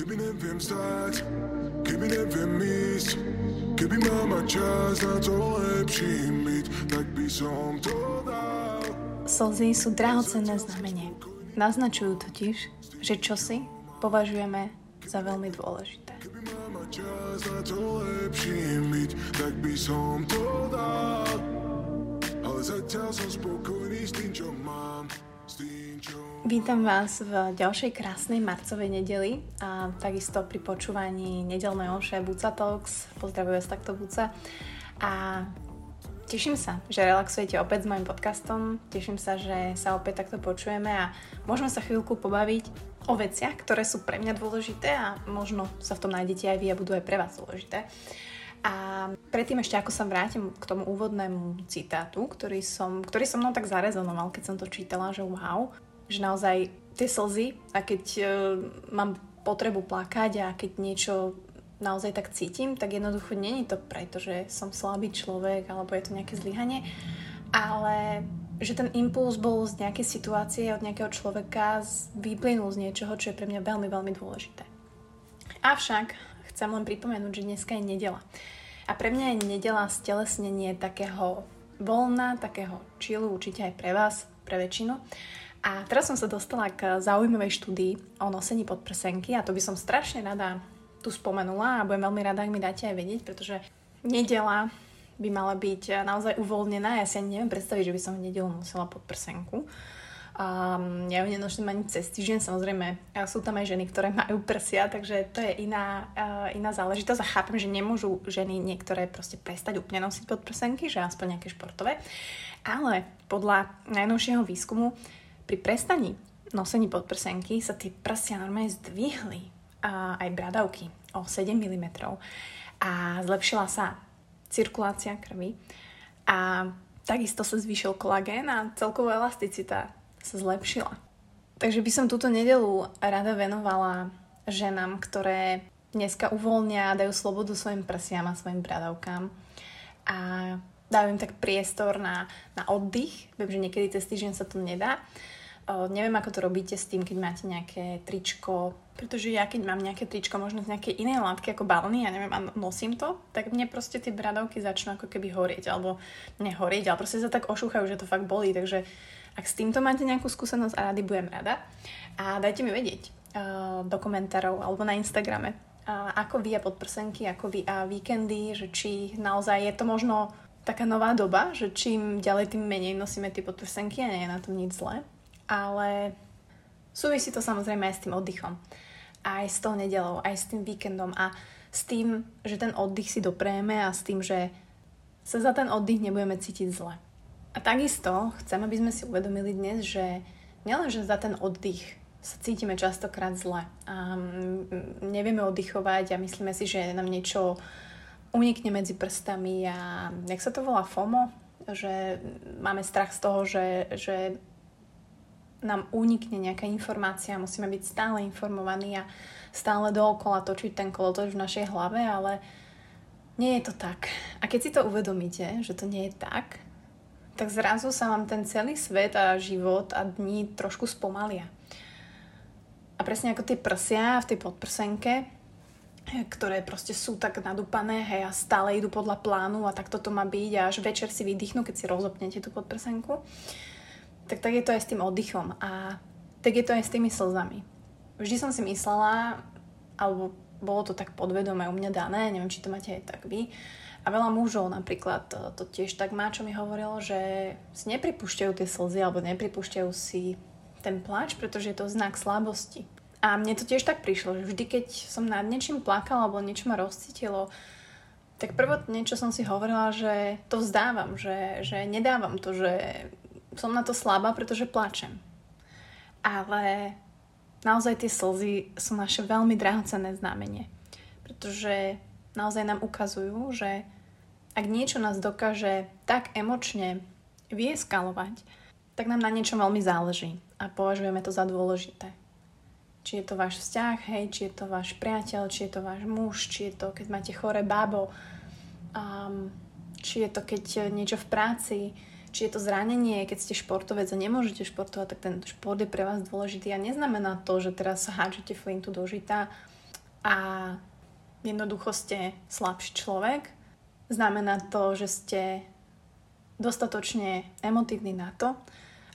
Keby neviem vzdať, keby neviem ísť, keby mama čas na to lepší byť, tak by som to dal. Slzy sú drahocenné znamenie. Naznačujú totiž, že čosi považujeme za veľmi dôležité. Keby mama čas na to lepší byť, tak by som to dal. Ale zatiaľ som spokojný s tým, čo mám, Vítam vás v ďalšej krásnej marcovej nedeli a takisto pri počúvaní nedelnej omše Buca Talks. Pozdravujem vás takto Buca. A teším sa, že relaxujete opäť s mojim podcastom. Teším sa, že sa opäť takto počujeme a môžeme sa chvíľku pobaviť o veciach, ktoré sú pre mňa dôležité a možno sa v tom nájdete aj vy a budú aj pre vás dôležité. A predtým ešte ako sa vrátim k tomu úvodnému citátu, ktorý som, ktorý som mnou tak zarezonoval, keď som to čítala, že wow, že naozaj tie slzy a keď uh, mám potrebu plakať a keď niečo naozaj tak cítim, tak jednoducho není to preto, že som slabý človek alebo je to nejaké zlyhanie, ale že ten impuls bol z nejakej situácie od nejakého človeka, vyplynul z niečoho, čo je pre mňa veľmi, veľmi dôležité. Avšak chcem len pripomenúť, že dneska je nedela. A pre mňa je nedela stelesnenie takého voľna, takého chillu, určite aj pre vás, pre väčšinu. A teraz som sa dostala k zaujímavej štúdii o nosení podprsenky a to by som strašne rada tu spomenula a budem veľmi rada, ak mi dáte aj vedieť, pretože nedela by mala byť naozaj uvoľnená. Ja si ani neviem predstaviť, že by som v nedelu nosila podprsenku. Um, ja ju nenoším ani cez týždeň, samozrejme sú tam aj ženy, ktoré majú prsia, takže to je iná, uh, iná záležitosť a chápem, že nemôžu ženy niektoré proste prestať úplne nosiť podprsenky, že aspoň nejaké športové. Ale podľa najnovšieho výskumu pri prestaní nosení podprsenky sa tie prsia normálne zdvihli a aj bradavky o 7 mm a zlepšila sa cirkulácia krvi a takisto sa zvýšil kolagén a celková elasticita sa zlepšila. Takže by som túto nedelu rada venovala ženám, ktoré dneska uvoľnia, dajú slobodu svojim prsiam a svojim bradavkám a dajú im tak priestor na, na oddych. Viem, že niekedy cez týždeň sa to nedá, neviem, ako to robíte s tým, keď máte nejaké tričko, pretože ja keď mám nejaké tričko, možno z nejakej inej látky ako balny, ja neviem, a nosím to, tak mne proste tie bradavky začnú ako keby horieť, alebo nehorieť, ale proste sa tak ošúchajú, že to fakt bolí, takže ak s týmto máte nejakú skúsenosť a rady, budem rada. A dajte mi vedieť uh, do komentárov alebo na Instagrame, uh, ako vy a podprsenky, ako vy a víkendy, že či naozaj je to možno taká nová doba, že čím ďalej, tým menej nosíme tie podprsenky a nie je na tom nič zlé ale súvisí to samozrejme aj s tým oddychom. Aj s tou nedelou, aj s tým víkendom a s tým, že ten oddych si doprejeme a s tým, že sa za ten oddych nebudeme cítiť zle. A takisto chcem, aby sme si uvedomili dnes, že nielen, že za ten oddych sa cítime častokrát zle a nevieme oddychovať a myslíme si, že nám niečo unikne medzi prstami a nech sa to volá FOMO, že máme strach z toho, že, že nám unikne nejaká informácia, musíme byť stále informovaní a stále dookola točiť ten kolotoč v našej hlave, ale nie je to tak. A keď si to uvedomíte, že to nie je tak, tak zrazu sa vám ten celý svet a život a dní trošku spomalia. A presne ako tie prsia v tej podprsenke, ktoré proste sú tak nadúpané, hej, a stále idú podľa plánu a tak toto má byť a až večer si vydýchnú, keď si rozopnete tú podprsenku tak, tak je to aj s tým oddychom a tak je to aj s tými slzami. Vždy som si myslela, alebo bolo to tak podvedome u mňa dané, neviem, či to máte aj tak vy, a veľa mužov napríklad to, to tiež tak má, čo mi hovorilo, že si nepripúšťajú tie slzy alebo nepripúšťajú si ten pláč, pretože je to znak slabosti. A mne to tiež tak prišlo, že vždy, keď som nad niečím plakala alebo niečo ma rozcítilo, tak prvotne, čo som si hovorila, že to vzdávam, že, že nedávam to, že som na to slabá, pretože plačem. Ale naozaj tie slzy sú naše veľmi drahocenné znamenie. Pretože naozaj nám ukazujú, že ak niečo nás dokáže tak emočne vyeskalovať, tak nám na niečom veľmi záleží a považujeme to za dôležité. Či je to váš vzťah, hej, či je to váš priateľ, či je to váš muž, či je to, keď máte chore bábo, um, či je to, keď niečo v práci, či je to zranenie, keď ste športovec a nemôžete športovať, tak ten šport je pre vás dôležitý a neznamená to, že teraz sa hádžete flintu do žita a jednoducho ste slabší človek. Znamená to, že ste dostatočne emotívny na to,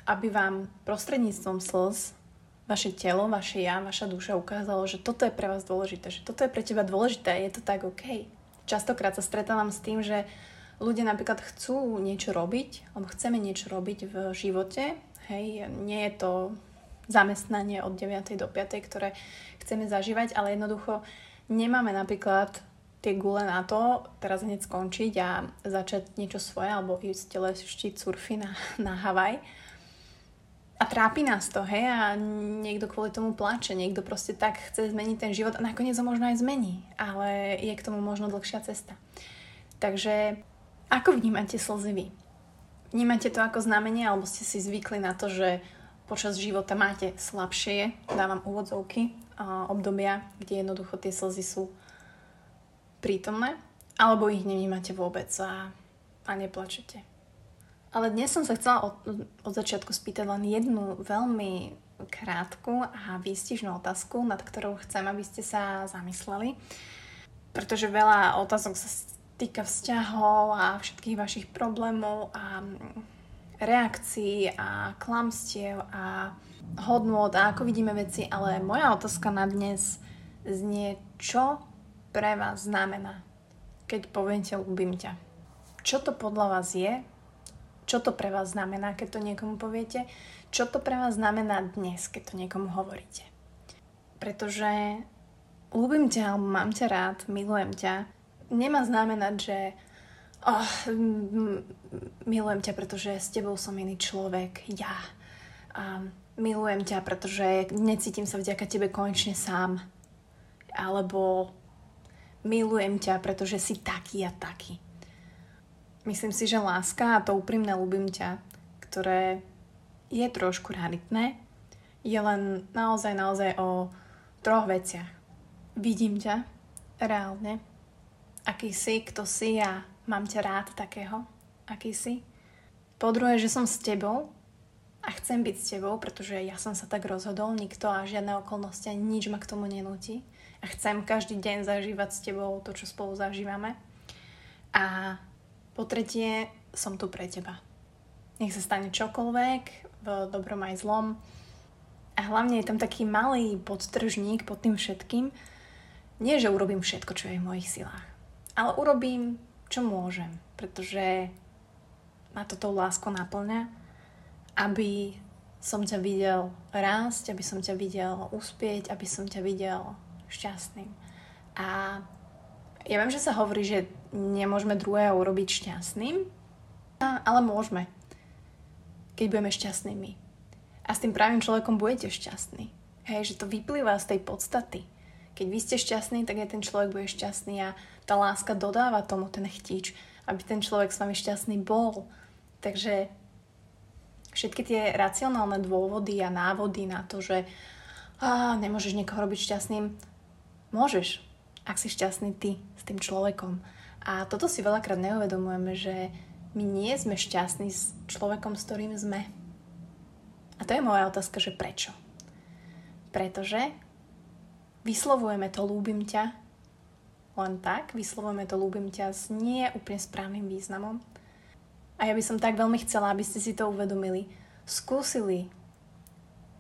aby vám prostredníctvom slz vaše telo, vaše ja, vaša duša ukázalo, že toto je pre vás dôležité, že toto je pre teba dôležité, je to tak OK. Častokrát sa stretávam s tým, že ľudia napríklad chcú niečo robiť, alebo chceme niečo robiť v živote, hej, nie je to zamestnanie od 9. do 5., ktoré chceme zažívať, ale jednoducho nemáme napríklad tie gule na to teraz hneď skončiť a začať niečo svoje alebo ísť leštiť surfy na, na Havaj. A trápi nás to, hej, a niekto kvôli tomu plače, niekto proste tak chce zmeniť ten život a nakoniec ho možno aj zmení, ale je k tomu možno dlhšia cesta. Takže ako vnímate slzy vy? Vnímate to ako znamenie, alebo ste si zvykli na to, že počas života máte slabšie, dávam úvodzovky, obdobia, kde jednoducho tie slzy sú prítomné, alebo ich nevnímate vôbec a, a neplačete. Ale dnes som sa chcela od, od začiatku spýtať len jednu veľmi krátku a výstižnú otázku, nad ktorou chcem, aby ste sa zamysleli. Pretože veľa otázok sa týka vzťahov a všetkých vašich problémov a reakcií a klamstiev a hodnôt a ako vidíme veci, ale moja otázka na dnes znie, čo pre vás znamená, keď poviete ľúbim ťa. Čo to podľa vás je čo to pre vás znamená, keď to niekomu poviete, čo to pre vás znamená dnes, keď to niekomu hovoríte. Pretože ľúbim ťa, alebo mám ťa rád, milujem ťa, nemá znamenať, že oh, milujem ťa, pretože s tebou som iný človek, ja. A milujem ťa, pretože necítim sa vďaka tebe konečne sám. Alebo milujem ťa, pretože si taký a taký. Myslím si, že láska a to úprimné ľúbim ťa, ktoré je trošku raritné, je len naozaj, naozaj o troch veciach. Vidím ťa reálne, aký si, kto si a mám ťa rád takého, aký si. Po druhé, že som s tebou a chcem byť s tebou, pretože ja som sa tak rozhodol, nikto a žiadne okolnosti ani nič ma k tomu nenúti. A chcem každý deň zažívať s tebou to, čo spolu zažívame. A po tretie, som tu pre teba. Nech sa stane čokoľvek, v dobrom aj zlom. A hlavne je tam taký malý podtržník pod tým všetkým. Nie, že urobím všetko, čo je v mojich silách, ale urobím, čo môžem, pretože ma to tou láskou naplňa, aby som ťa videl rásť, aby som ťa videl uspieť, aby som ťa videl šťastným. A ja viem, že sa hovorí, že nemôžeme druhého urobiť šťastným, ale môžeme, keď budeme šťastnými. A s tým pravým človekom budete šťastní. Hej, že to vyplýva z tej podstaty. Keď vy ste šťastní, tak aj ten človek bude šťastný a tá láska dodáva tomu ten chtíč, aby ten človek s vami šťastný bol. Takže všetky tie racionálne dôvody a návody na to, že á, nemôžeš niekoho robiť šťastným, môžeš, ak si šťastný ty s tým človekom. A toto si veľakrát neuvedomujeme, že my nie sme šťastní s človekom, s ktorým sme. A to je moja otázka, že prečo? Pretože vyslovujeme to ľúbim ťa len tak, vyslovujeme to ľúbim ťa s nie úplne správnym významom. A ja by som tak veľmi chcela, aby ste si to uvedomili. Skúsili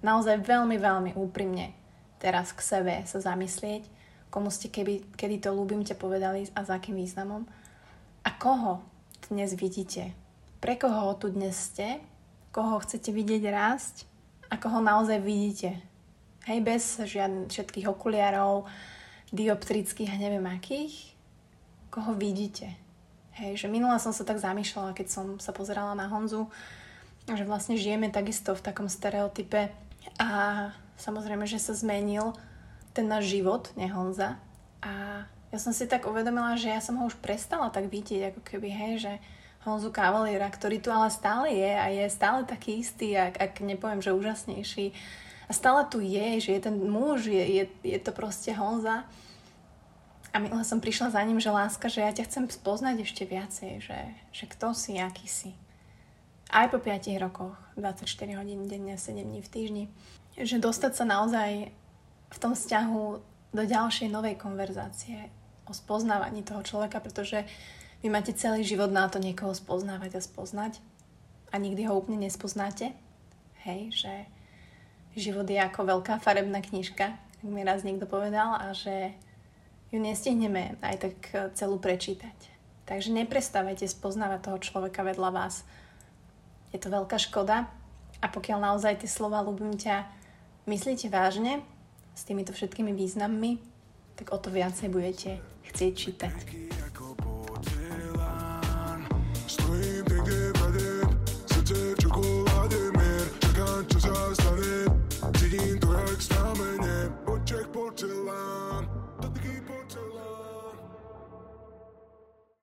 naozaj veľmi, veľmi úprimne teraz k sebe sa zamyslieť komu ste keby, kedy to ľúbim ťa povedali a za akým významom. A koho dnes vidíte? Pre koho tu dnes ste? Koho chcete vidieť rásť? A koho naozaj vidíte? Hej, bez žiadnych všetkých okuliarov, dioptrických a neviem akých. Koho vidíte? Hej, že minula som sa tak zamýšľala, keď som sa pozerala na Honzu, že vlastne žijeme takisto v takom stereotype a samozrejme, že sa zmenil ten náš život, ne Honza. A ja som si tak uvedomila, že ja som ho už prestala tak vidieť, ako keby, hej, že Honzu Kavaliera, ktorý tu ale stále je a je stále taký istý, ak, ak nepoviem, že úžasnejší. A stále tu je, že je ten muž, je, je, je to proste Honza. A minule som prišla za ním, že láska, že ja ťa chcem spoznať ešte viacej, že, že kto si, aký si. Aj po 5 rokoch, 24 hodín denne, 7 dní v týždni. Že dostať sa naozaj v tom vzťahu do ďalšej novej konverzácie o spoznávaní toho človeka, pretože vy máte celý život na to niekoho spoznávať a spoznať a nikdy ho úplne nespoznáte. Hej, že život je ako veľká farebná knižka, ak mi raz niekto povedal, a že ju nestihneme aj tak celú prečítať. Takže neprestávajte spoznávať toho človeka vedľa vás. Je to veľká škoda a pokiaľ naozaj tie slova ľúbim ťa myslíte vážne s týmito všetkými význammi, tak o to viacej budete chcieť čítať.